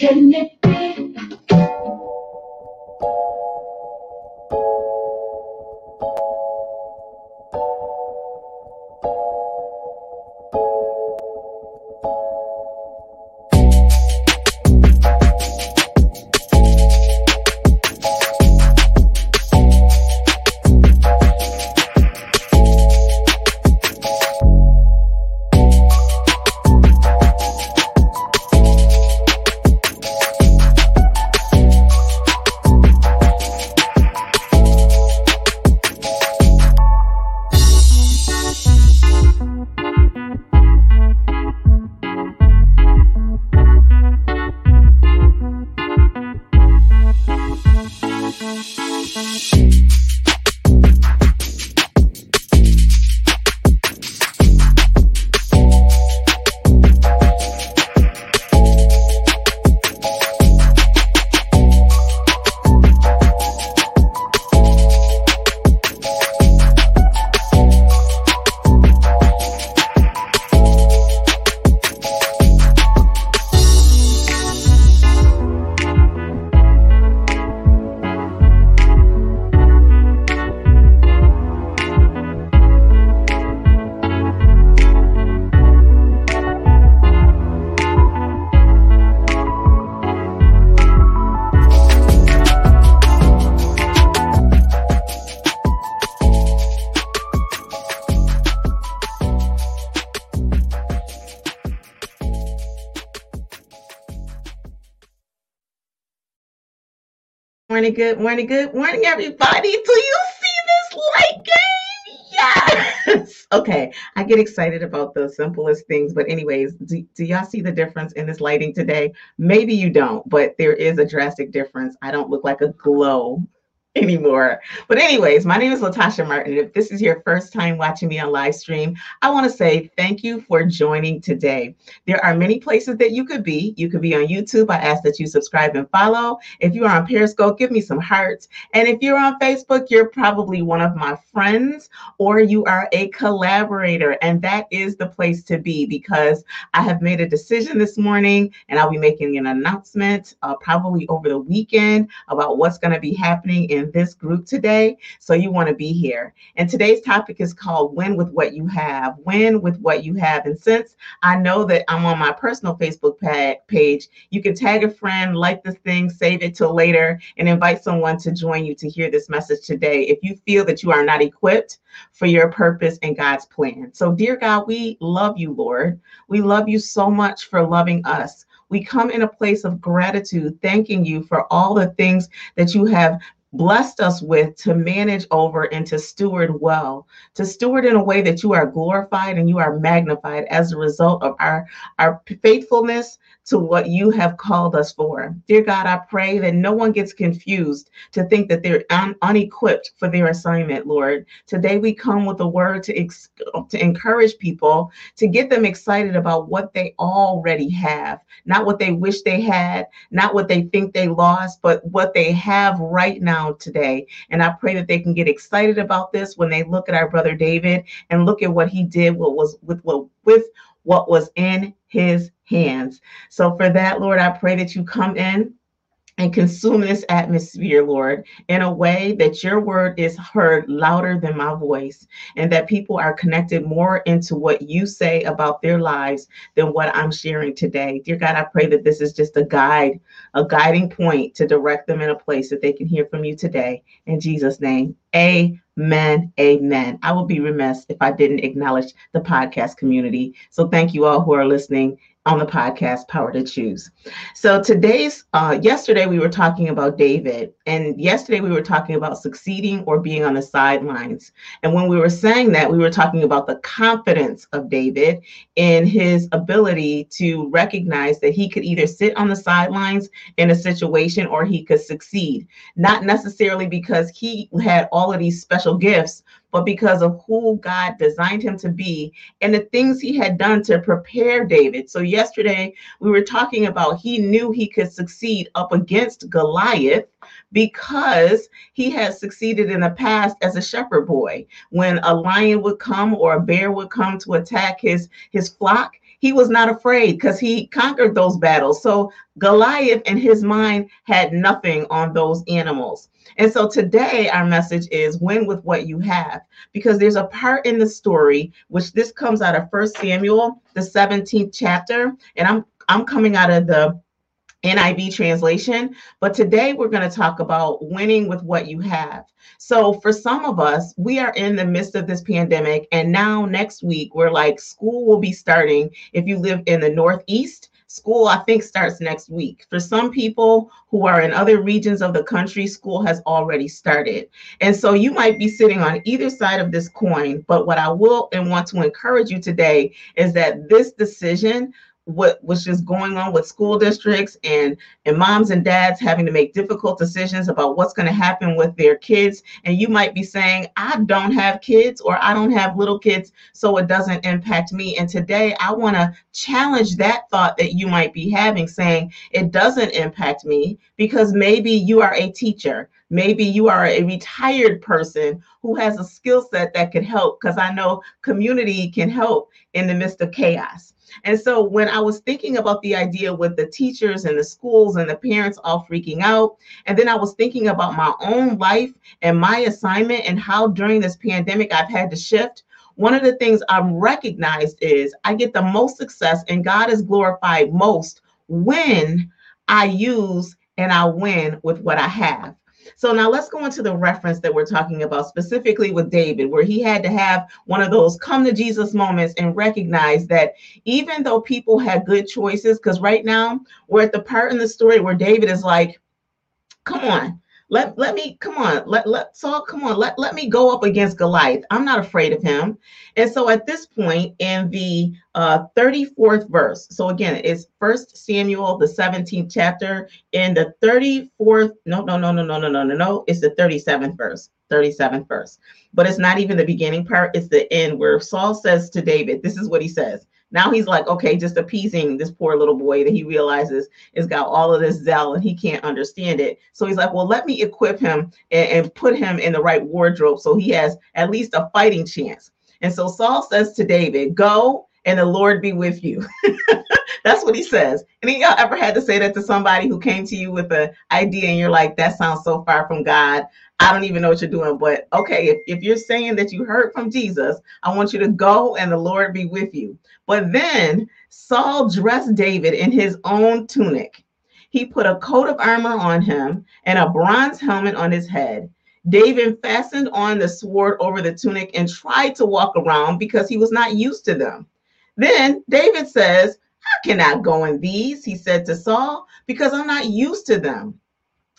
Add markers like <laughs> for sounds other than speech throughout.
Can it be? Morning, good morning, good morning, everybody. Do you see this light game? Yes. <laughs> Okay, I get excited about the simplest things, but anyways, do, do y'all see the difference in this lighting today? Maybe you don't, but there is a drastic difference. I don't look like a glow anymore. But anyways, my name is Latasha Martin. If this is your first time watching me on live stream, I want to say thank you for joining today. There are many places that you could be. You could be on YouTube. I ask that you subscribe and follow. If you are on Periscope, give me some hearts. And if you're on Facebook, you're probably one of my friends or you are a collaborator. And that is the place to be because I have made a decision this morning and I'll be making an announcement uh, probably over the weekend about what's going to be happening in in this group today. So you want to be here. And today's topic is called Win with What You Have. Win with What You Have. And since I know that I'm on my personal Facebook page, you can tag a friend, like this thing, save it till later, and invite someone to join you to hear this message today if you feel that you are not equipped for your purpose and God's plan. So, dear God, we love you, Lord. We love you so much for loving us we come in a place of gratitude, thanking you for all the things that you have blessed us with to manage over and to steward well, to steward in a way that you are glorified and you are magnified as a result of our, our faithfulness to what you have called us for. Dear God, I pray that no one gets confused to think that they're un- unequipped for their assignment, Lord. Today we come with a word to, ex- to encourage people, to get them excited about what they already have, not what they wish they had, not what they think they lost, but what they have right now today. And I pray that they can get excited about this when they look at our brother David and look at what he did, what was with what with what was in his hands. So for that, Lord, I pray that you come in and consume this atmosphere, Lord, in a way that your word is heard louder than my voice, and that people are connected more into what you say about their lives than what I'm sharing today. Dear God, I pray that this is just a guide, a guiding point to direct them in a place that they can hear from you today. In Jesus' name, Amen. Amen. Amen. I would be remiss if I didn't acknowledge the podcast community. So thank you all who are listening on the podcast Power to Choose. So today's uh yesterday we were talking about David and yesterday we were talking about succeeding or being on the sidelines. And when we were saying that we were talking about the confidence of David in his ability to recognize that he could either sit on the sidelines in a situation or he could succeed. Not necessarily because he had all of these special gifts, but because of who God designed him to be and the things he had done to prepare David. So, yesterday we were talking about he knew he could succeed up against Goliath because he had succeeded in the past as a shepherd boy. When a lion would come or a bear would come to attack his, his flock, he was not afraid because he conquered those battles. So Goliath in his mind had nothing on those animals. And so today our message is win with what you have because there's a part in the story which this comes out of First Samuel, the 17th chapter, and I'm I'm coming out of the NIV translation, but today we're going to talk about winning with what you have. So, for some of us, we are in the midst of this pandemic, and now next week, we're like, school will be starting. If you live in the Northeast, school, I think, starts next week. For some people who are in other regions of the country, school has already started. And so you might be sitting on either side of this coin. But what I will and want to encourage you today is that this decision what was just going on with school districts and and moms and dads having to make difficult decisions about what's going to happen with their kids. And you might be saying i don't have kids or i don't have little kids so it doesn't impact me. And today i want to challenge that thought that you might be having saying it doesn't impact me because maybe you are a teacher. Maybe you are a retired person who has a skill set that could help because i know community can help in the midst of chaos and so when I was thinking about the idea with the teachers and the schools and the parents all freaking out, and then I was thinking about my own life and my assignment and how during this pandemic I've had to shift. One of the things I'm recognized is I get the most success and God is glorified most when I use and I win with what I have. So now let's go into the reference that we're talking about specifically with David, where he had to have one of those come to Jesus moments and recognize that even though people had good choices, because right now we're at the part in the story where David is like, come on, let, let me come on. Let let Saul come on. Let let me go up against Goliath. I'm not afraid of him. And so at this point in the uh, 34th verse. So again, it's First Samuel the 17th chapter in the 34th. No, no, no, no, no, no, no, no, no. It's the 37th verse. 37th verse. But it's not even the beginning part. It's the end where Saul says to David, "This is what he says." Now he's like, okay, just appeasing this poor little boy that he realizes has got all of this zeal and he can't understand it. So he's like, well, let me equip him and, and put him in the right wardrobe so he has at least a fighting chance. And so Saul says to David, go and the Lord be with you. <laughs> That's what he says. And y'all ever had to say that to somebody who came to you with an idea and you're like, that sounds so far from God. I don't even know what you're doing. But okay, if, if you're saying that you heard from Jesus, I want you to go and the Lord be with you. But then Saul dressed David in his own tunic. He put a coat of armor on him and a bronze helmet on his head. David fastened on the sword over the tunic and tried to walk around because he was not used to them. Then David says, I cannot go in these, he said to Saul, because I'm not used to them.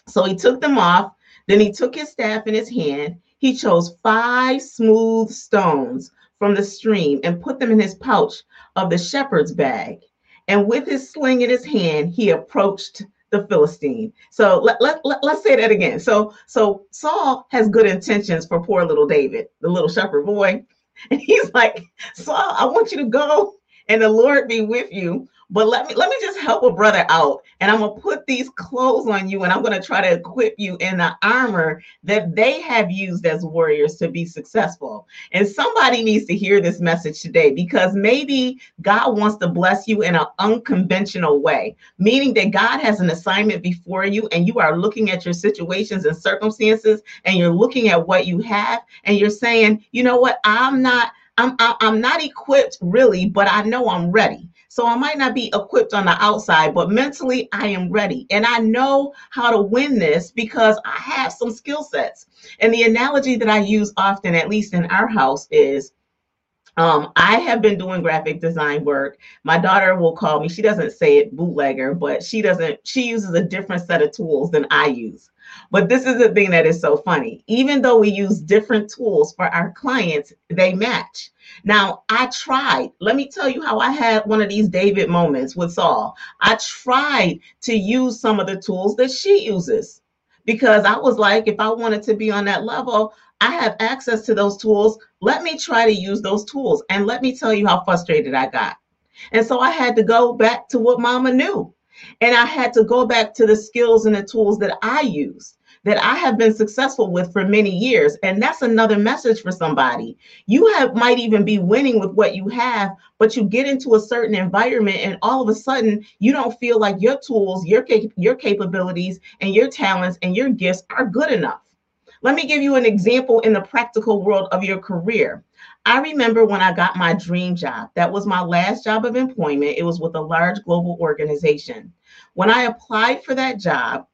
So he took them off then he took his staff in his hand. He chose five smooth stones from the stream and put them in his pouch of the shepherd's bag. And with his sling in his hand, he approached the Philistine. So let, let, let, us say that again. So, so Saul has good intentions for poor little David, the little shepherd boy. <laughs> And he's like, Saul, I want you to go and the Lord be with you. But let me let me just help a brother out. And I'm gonna put these clothes on you and I'm gonna try to equip you in the armor that they have used as warriors to be successful. And somebody needs to hear this message today because maybe God wants to bless you in an unconventional way, meaning that God has an assignment before you and you are looking at your situations and circumstances and you're looking at what you have and you're saying, you know what, I'm not I'm, I'm not equipped really, but I know I'm ready. So I might not be equipped on the outside, but mentally I am ready. And I know how to win this because I have some skill sets. And the analogy that I use often, at least in our house, is um, I have been doing graphic design work. My daughter will call me, she doesn't say it bootlegger, but she doesn't, she uses a different set of tools than I use. But this is the thing that is so funny. Even though we use different tools for our clients, they match. Now, I tried. Let me tell you how I had one of these David moments with Saul. I tried to use some of the tools that she uses because I was like, if I wanted to be on that level, I have access to those tools. Let me try to use those tools. And let me tell you how frustrated I got. And so I had to go back to what mama knew. And I had to go back to the skills and the tools that I use. that I have been successful with for many years. And that's another message for somebody. You have might even be winning with what you have, but you get into a certain environment and all of a sudden you don't feel like your tools, your your capabilities and your talents and your gifts are good enough. Let me give you an example in the practical world of your career. I remember when I got my dream job. That was my last job of employment. It was with a large global organization. When I applied for that job,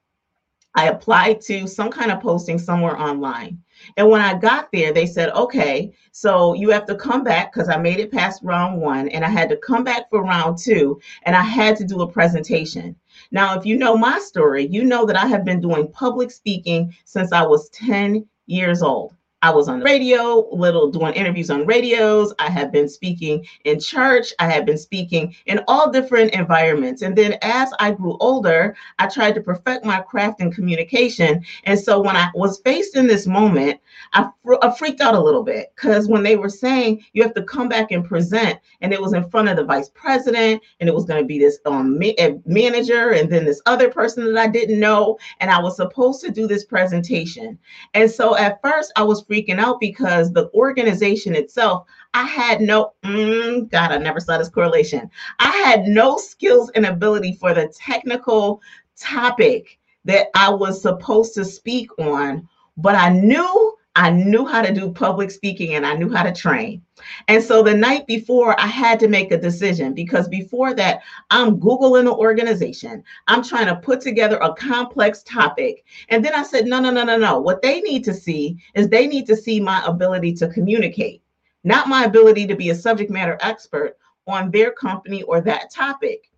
I applied to some kind of posting somewhere online. And when I got there, they said, okay, so you have to come back because I made it past round one and I had to come back for round two and I had to do a presentation. Now, if you know my story, you know that I have been doing public speaking since I was 10 years old. I was on the radio, little doing interviews on radios. I have been speaking in church. I have been speaking in all different environments. And then as I grew older, I tried to perfect my craft in communication. And so when I was faced in this moment, I, I freaked out a little bit because when they were saying you have to come back and present, and it was in front of the vice president, and it was going to be this um, ma- manager, and then this other person that I didn't know, and I was supposed to do this presentation. And so at first, I was freaking out because the organization itself, I had no, mm, God, I never saw this correlation. I had no skills and ability for the technical topic that I was supposed to speak on, but I knew I knew how to do public speaking and I knew how to train. And so the night before, I had to make a decision because before that, I'm Googling the organization. I'm trying to put together a complex topic. And then I said, no, no, no, no, no. What they need to see is they need to see my ability to communicate, not my ability to be a subject matter expert on their company or that topic.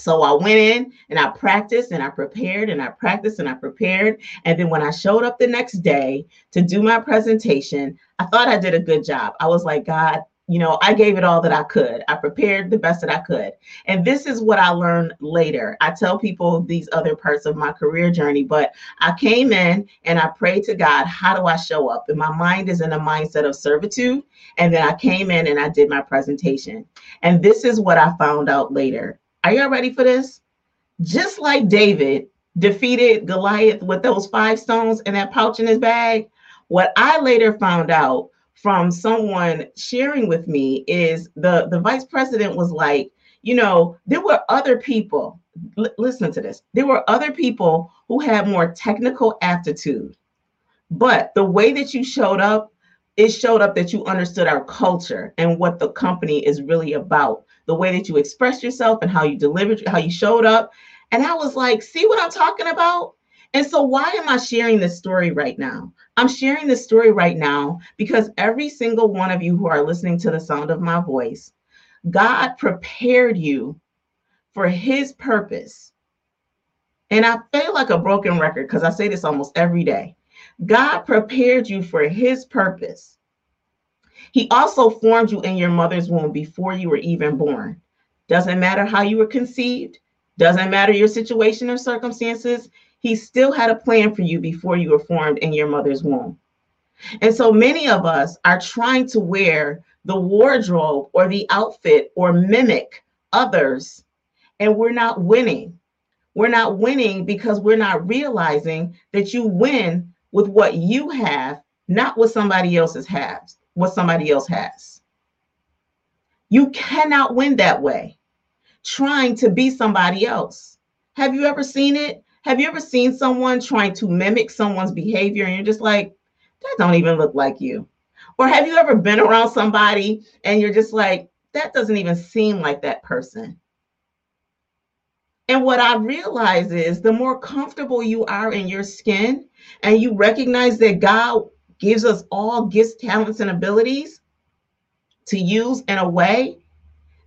So I went in and I practiced and I prepared and I practiced and I prepared. And then when I showed up the next day to do my presentation, I thought I did a good job. I was like, God, you know, I gave it all that I could. I prepared the best that I could. And this is what I learned later. I tell people these other parts of my career journey, but I came in and I prayed to God, how do I show up? And my mind is in a mindset of servitude. And then I came in and I did my presentation. And this is what I found out later. Are y'all ready for this? Just like David defeated Goliath with those five stones and that pouch in his bag, what I later found out from someone sharing with me is the, the vice president was like, you know, there were other people, l- listen to this, there were other people who had more technical aptitude. But the way that you showed up, it showed up that you understood our culture and what the company is really about the way that you expressed yourself and how you delivered, how you showed up. And I was like, see what I'm talking about? And so, why am I sharing this story right now? I'm sharing this story right now because every single one of you who are listening to the sound of my voice, God prepared you for His purpose. And I feel like a broken record because I say this almost every day. God prepared you for His purpose. He also formed you in your mother's womb before you were even born. Doesn't matter how you were conceived, doesn't matter your situation or circumstances. He still had a plan for you before you were formed in your mother's womb. And so many of us are trying to wear the wardrobe or the outfit or mimic others, and we're not winning. We're not winning because we're not realizing that you win with what you have, not what somebody else's has what somebody else has. You cannot win that way, trying to be somebody else. Have you ever seen it? Have you ever seen someone trying to mimic someone's behavior and you're just like, that don't even look like you? Or have you ever been around somebody and you're just like, that doesn't even seem like that person? And what I realize is the more comfortable you are in your skin and you recognize that God gives us all gifts, talents, and abilities to use in a way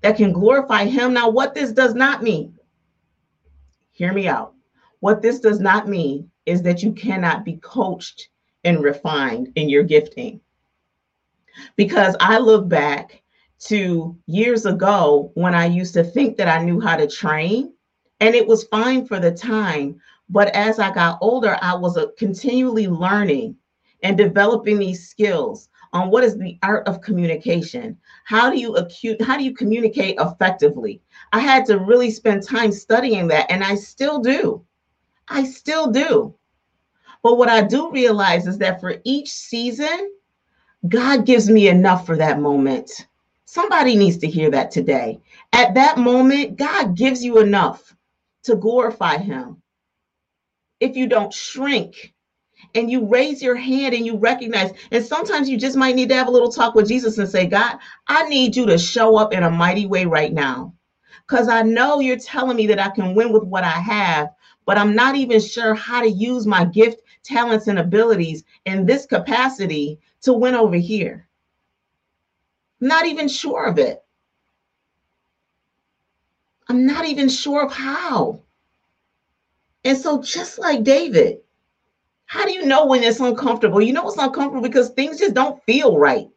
that can glorify Him. Now, what this does not mean, hear me out. What this does not mean is that you cannot be coached and refined in your gifting. Because I look back to years ago when I used to think that I knew how to train, and it was fine for the time. But as I got older, I was uh, continually learning and developing these skills on what is the art of communication. How do you acute how do you communicate effectively? I had to really spend time studying that and I still do. I still do. But what I do realize is that for each season, God gives me enough for that moment. Somebody needs to hear that today. At that moment, God gives you enough to glorify Him. If you don't shrink and you raise your hand and you recognize, and sometimes you just might need to have a little talk with Jesus and say, God, I need you to show up in a mighty way right now. Because I know you're telling me that I can win with what I have, but I'm not even sure how to use my gift, talents, and abilities in this capacity to win over here. Not even sure of it. I'm not even sure of how. And so, just like David, how do you know when it's uncomfortable? You know it's uncomfortable because things just don't feel right.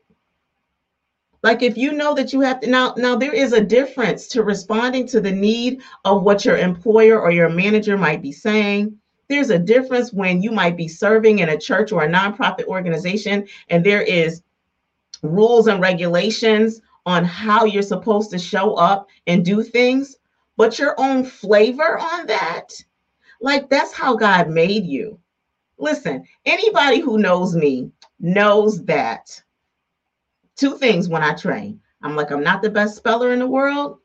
Like if you know that you have to now, now there is a difference to responding to the need of what your employer or your manager might be saying. There's a difference when you might be serving in a church or a nonprofit organization and there is rules and regulations on how you're supposed to show up and do things, but your own flavor on that, like that's how God made you. Listen, anybody who knows me knows that two things when I train. I'm like, I'm not the best speller in the world.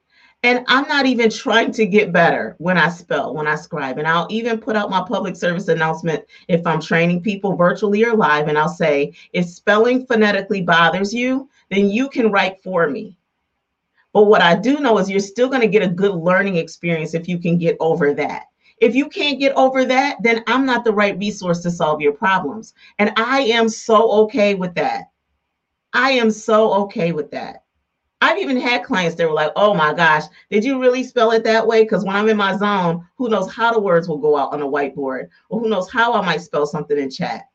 And I'm not even trying to get better when I spell, when I scribe. And I'll even put out my public service announcement if I'm training people virtually or live. And I'll say, if spelling phonetically bothers you, then you can write for me. But what I do know is you're still going to get a good learning experience if you can get over that. If you can't get over that, then I'm not the right resource to solve your problems. And I am so okay with that. I am so okay with that. I've even had clients that were like, oh my gosh, did you really spell it that way? Because when I'm in my zone, who knows how the words will go out on a whiteboard, or who knows how I might spell something in chat.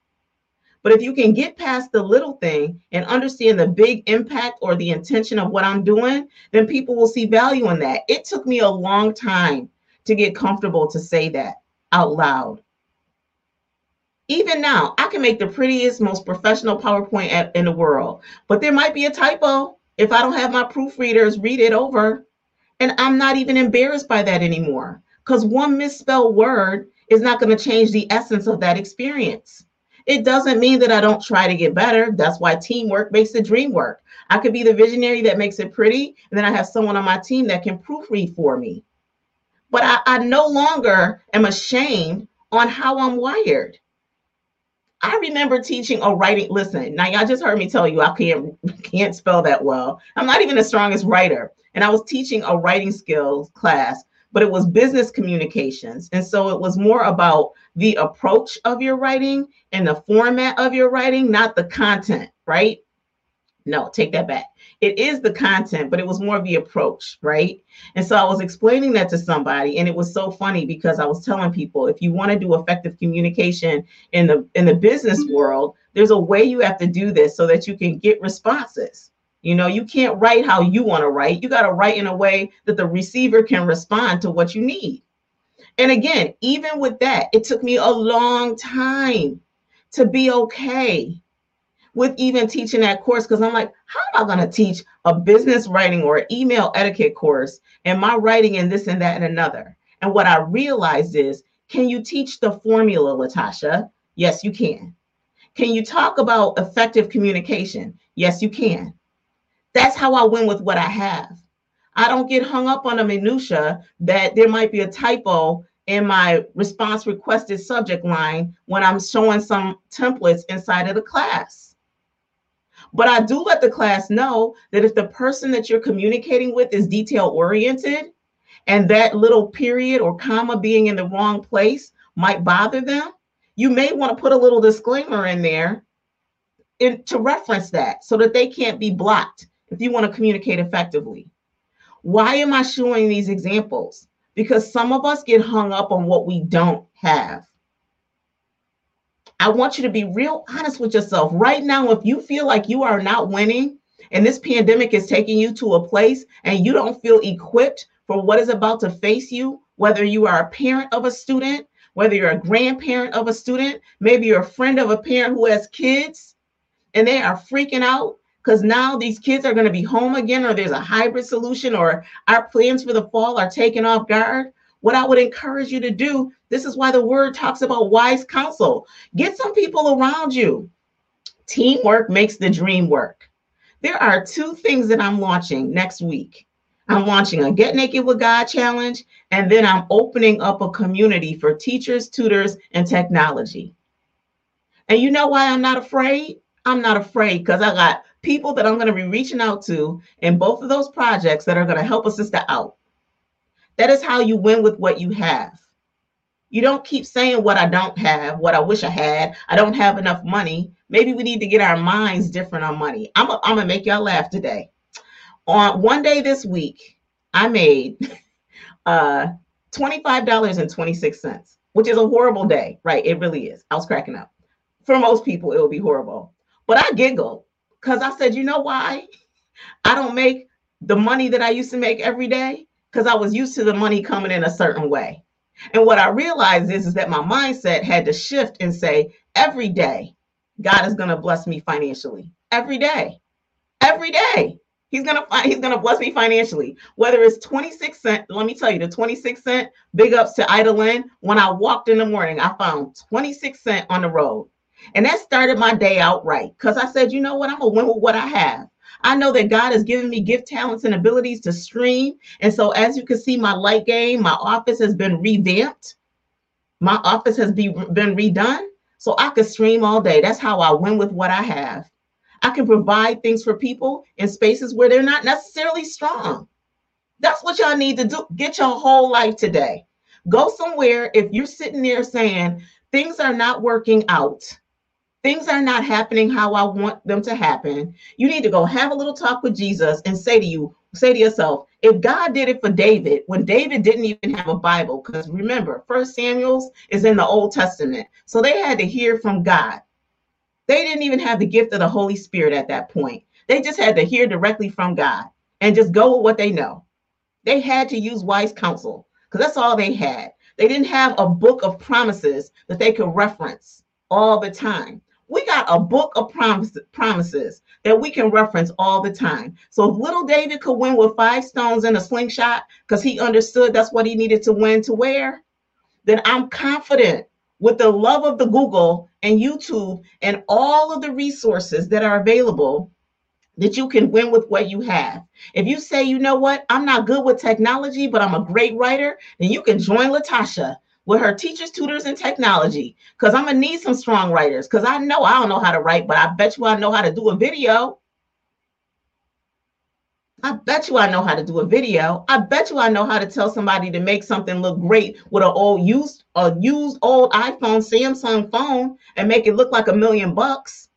But if you can get past the little thing and understand the big impact or the intention of what I'm doing, then people will see value in that. It took me a long time to get comfortable to say that out loud. Even now, I can make the prettiest, most professional PowerPoint in the world, but there might be a typo if I don't have my proofreaders read it over. And I'm not even embarrassed by that anymore because one misspelled word is not going to change the essence of that experience. It doesn't mean that I don't try to get better. That's why teamwork makes the dream work. I could be the visionary that makes it pretty, and then I have someone on my team that can proofread for me. But I, I no longer am ashamed on how I'm wired. I remember teaching a writing. Listen, now y'all just heard me tell you I can't <laughs> can't spell that well. I'm not even the strongest writer, and I was teaching a writing skills class, but it was business communications, and so it was more about the approach of your writing and the format of your writing, not the content, right? No, take that back. It is the content, but it was more of the approach, right? And so I was explaining that to somebody, and it was so funny because I was telling people if you want to do effective communication in the in the business world, there's a way you have to do this so that you can get responses. You know, you can't write how you want to write. You got to write in a way that the receiver can respond to what you need. And again, even with that, it took me a long time to be okay with even teaching that course because I'm like, how am I going to teach a business writing or email etiquette course and my writing and this and that and another? And what I realized is, can you teach the formula, Latasha? Yes, you can. Can you talk about effective communication? Yes, you can. That's how I win with what I have. I don't get hung up on a minutia that there might be a typo in my response requested subject line when I'm showing some templates inside of the class. But I do let the class know that if the person that you're communicating with is detail oriented and that little period or comma being in the wrong place might bother them, you may want to put a little disclaimer in there in, to reference that so that they can't be blocked if you want to communicate effectively. Why am I showing these examples? Because some of us get hung up on what we don't have. I want you to be real honest with yourself. Right now, if you feel like you are not winning and this pandemic is taking you to a place and you don't feel equipped for what is about to face you, whether you are a parent of a student, whether you're a grandparent of a student, maybe you're a friend of a parent who has kids and they are freaking out because now these kids are going to be home again or there's a hybrid solution or our plans for the fall are taken off guard. What I would encourage you to do, this is why the word talks about wise counsel. Get some people around you. Teamwork makes the dream work. There are two things that I'm launching next week. I'm launching a Get Naked with God challenge, and then I'm opening up a community for teachers, tutors, and technology. And you know why I'm not afraid? I'm not afraid because I got people that I'm going to be reaching out to in both of those projects that are going to help a sister out. That is how you win with what you have. You don't keep saying what I don't have, what I wish I had. I don't have enough money. Maybe we need to get our minds different on money. I'm, going to make y'all laugh today. On one day this week, I made <laughs> uh, $25.26, which is a horrible day, right? It really is. I was cracking up. For most people, it will be horrible. But I giggled because I said, you know why? I don't make the money that I used to make every day because I was used to the money coming in a certain way. And what I realized is, is that my mindset had to shift and say, every day, God is going to bless me financially. Every day. Every day. He's gonna he's gonna bless me financially. Whether it's 26 cent, let me tell you, the 26 cent, big ups to Ida Lynn. When I walked in the morning, I found 26 cent on the road. And that started my day out right. Because I said, you know what? I'm gonna win with what I have. I know that God has given me gift talents and abilities to stream. And so, as you can see, my light game, my office has been revamped. My office has be, been redone so I could stream all day. That's how I win with what I have. I can provide things for people in spaces where they're not necessarily strong. That's what y'all need to do. Get your whole life today. Go somewhere if you're sitting there saying things are not working out things are not happening how I want them to happen, you need to go have a little talk with Jesus and say to you, say to yourself, if God did it for David when David didn't even have a Bible, because remember, First Samuel's is in the Old Testament, so they had to hear from God. They didn't even have the gift of the Holy Spirit at that point. They just had to hear directly from God and just go with what they know. They had to use wise counsel because that's all they had. They didn't have a book of promises that they could reference all the time we got a book of promise, promises that we can reference all the time. So if little David could win with five stones and a slingshot because he understood that's what he needed to win to wear, then I'm confident with the love of the Google and YouTube and all of the resources that are available that you can win with what you have. If you say, you know what, I'm not good with technology, but I'm a great writer, then you can join Latasha with her teachers, tutors, and technology. Because I'm gonna need some strong writers. Because I know I don't know how to write, but I bet you I know how to do a video. I bet you I know how to do a video. I bet you I know how to tell somebody to make something look great with an old used a used old iPhone, Samsung phone, and make it look like a million bucks.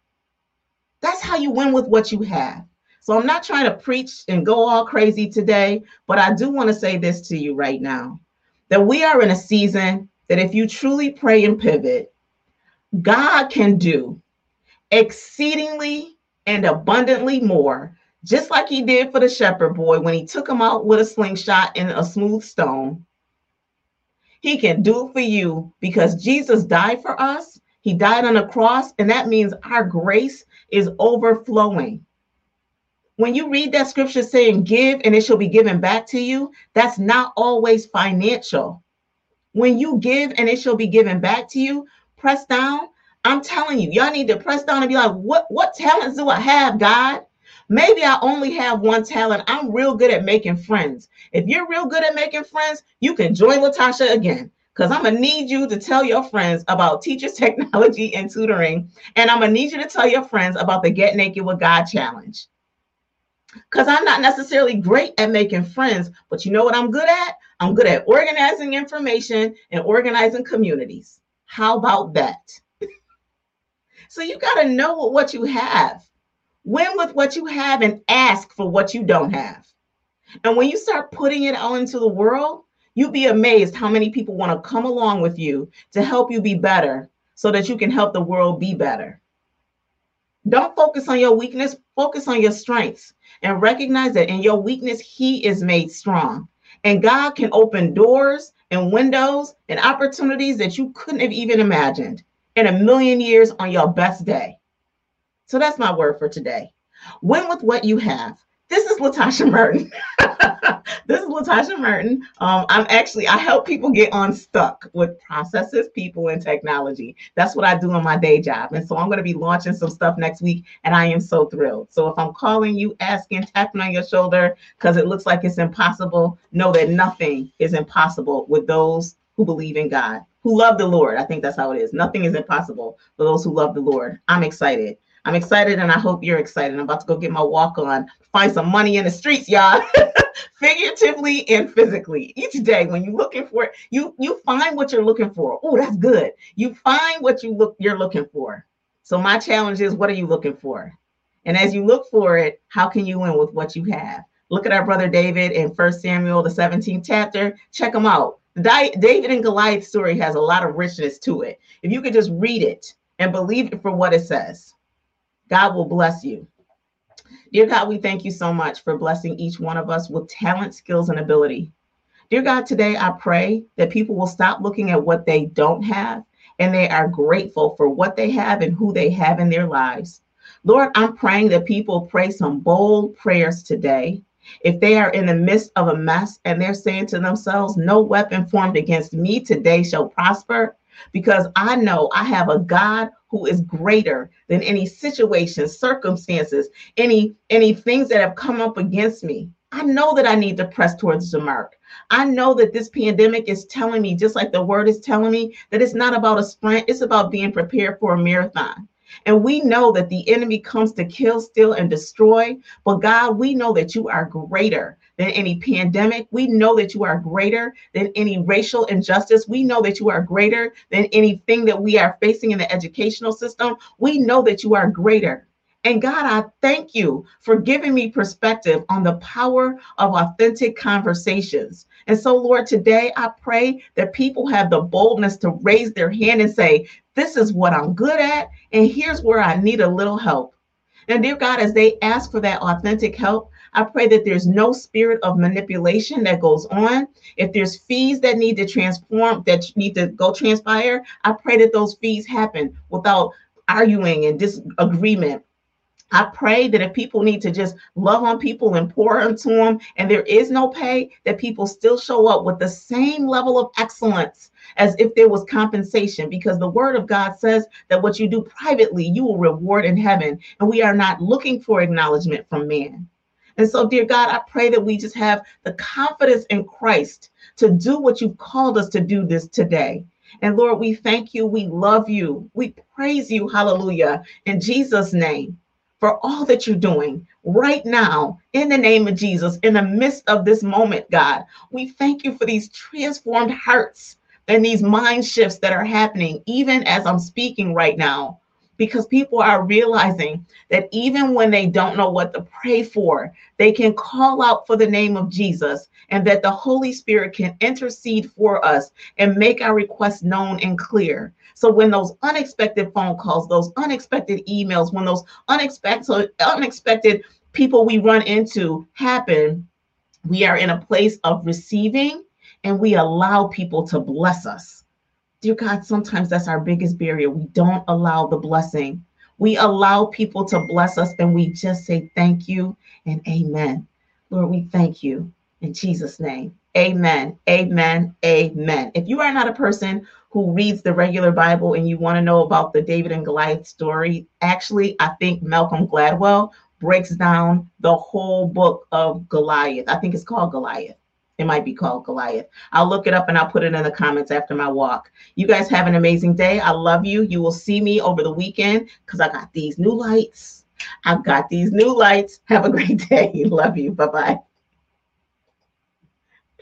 That's how you win with what you have. So I'm not trying to preach and go all crazy today, but I do want to say this to you right now that we are in a season that if you truly pray and pivot, God can do exceedingly and abundantly more, just like he did for the shepherd boy when he took him out with a slingshot and a smooth stone. He can do for you because Jesus died for us. He died on the cross, and that means our grace is overflowing. When you read that scripture saying, Give and it shall be given back to you, that's not always financial. When you give and it shall be given back to you, press down. I'm telling you, y'all need to press down and be like, What, what talents do I have, God? Maybe I only have one talent. I'm real good at making friends. If you're real good at making friends, you can join Latasha again because I'm gonna need you to tell your friends about teachers, <laughs> technology, and tutoring. And I'm gonna need you to tell your friends about the Get Naked with God challenge because I'm not necessarily great at making friends, but you know what I'm good at? I'm good at organizing information and organizing communities. How about that? so you got to know what you have, win with what you have, and ask for what you don't have. And when you start putting it out into the world, you'd be amazed how many people want to come along with you to help you be better so that you can help the world be better. Don't focus on your weakness, focus on your strengths and recognize that in your weakness, He is made strong. And God can open doors and windows and opportunities that you couldn't have even imagined in a million years on your best day. So that's my word for today. Win with what you have. This is Latasha Merton. <laughs> this is Latasha Merton. Um, I'm actually I help people get unstuck with processes, people, and technology. That's what I do in my day job. And so I'm going to be launching some stuff next week, and I am so thrilled. So if I'm calling you, asking, tapping on your shoulder because it looks like it's impossible, know that nothing is impossible with those who believe in God, who love the Lord. I think that's how it is. Nothing is impossible for those who love the Lord. I'm excited. I'm excited and I hope you're excited. I'm about to go get my walk on, find some money in the streets, y'all. <laughs> Figuratively and physically. Each day when you're looking for it, you you find what you're looking for. Oh, that's good. You find what you look you're looking for. So my challenge is what are you looking for? And as you look for it, how can you win with what you have? Look at our brother David in First Samuel, the 17th chapter. Check him out. David and Goliath story has a lot of richness to it. If you could just read it and believe it for what it says, God will bless you. Dear God, we thank you so much for blessing each one of us with talent, skills, and ability. Dear God, today I pray that people will stop looking at what they don't have and they are grateful for what they have and who they have in their lives. Lord, I'm praying that people pray some bold prayers today. If they are in the midst of a mess and they're saying to themselves, No weapon formed against me today shall prosper, because I know I have a God who is greater than any situation, circumstances, any any things that have come up against me. I know that I need to press towards the mark. I know that this pandemic is telling me, just like the word is telling me, that it's not about a sprint, it's about being prepared for a marathon. And we know that the enemy comes to kill, steal, and destroy. But God, we know that you are greater than any pandemic. We know that you are greater than any racial injustice. We know that you are greater than anything that we are facing in the educational system. We know that you are greater. And God, I thank you for giving me perspective on the power of authentic conversations. And so, Lord, today I pray that people have the boldness to raise their hand and say, This is what I'm good at, and here's where I need a little help. And dear God, as they ask for that authentic help, I pray that there's no spirit of manipulation that goes on. If there's fees that need to transform, that need to go transpire, I pray that those fees happen without arguing and disagreement. I pray that if people need to just love on people and pour into them, and there is no pay, that people still show up with the same level of excellence as if there was compensation, because the word of God says that what you do privately, you will reward in heaven. And we are not looking for acknowledgement from man. And so, dear God, I pray that we just have the confidence in Christ to do what you've called us to do this today. And Lord, we thank you. We love you. We praise you. Hallelujah. In Jesus' name, for all that you're doing right now, in the name of Jesus, in the midst of this moment, God, we thank you for these transformed hearts and these mind shifts that are happening, even as I'm speaking right now because people are realizing that even when they don't know what to pray for, they can call out for the name of Jesus and that the Holy Spirit can intercede for us and make our requests known and clear. So when those unexpected phone calls, those unexpected emails, when those unexpected unexpected people we run into happen, we are in a place of receiving and we allow people to bless us Dear God, sometimes that's our biggest barrier. We don't allow the blessing. We allow people to bless us and we just say thank you and amen. Lord, we thank you in Jesus' name. Amen. Amen. Amen. If you are not a person who reads the regular Bible and you want to know about the David and Goliath story, actually, I think Malcolm Gladwell breaks down the whole book of Goliath. I think it's called Goliath. It might be called Goliath. I'll look it up and I'll put it in the comments after my walk. You guys have an amazing day. I love you. You will see me over the weekend because I got these new lights. I've got these new lights. Have a great <laughs> day. Love you. Bye bye.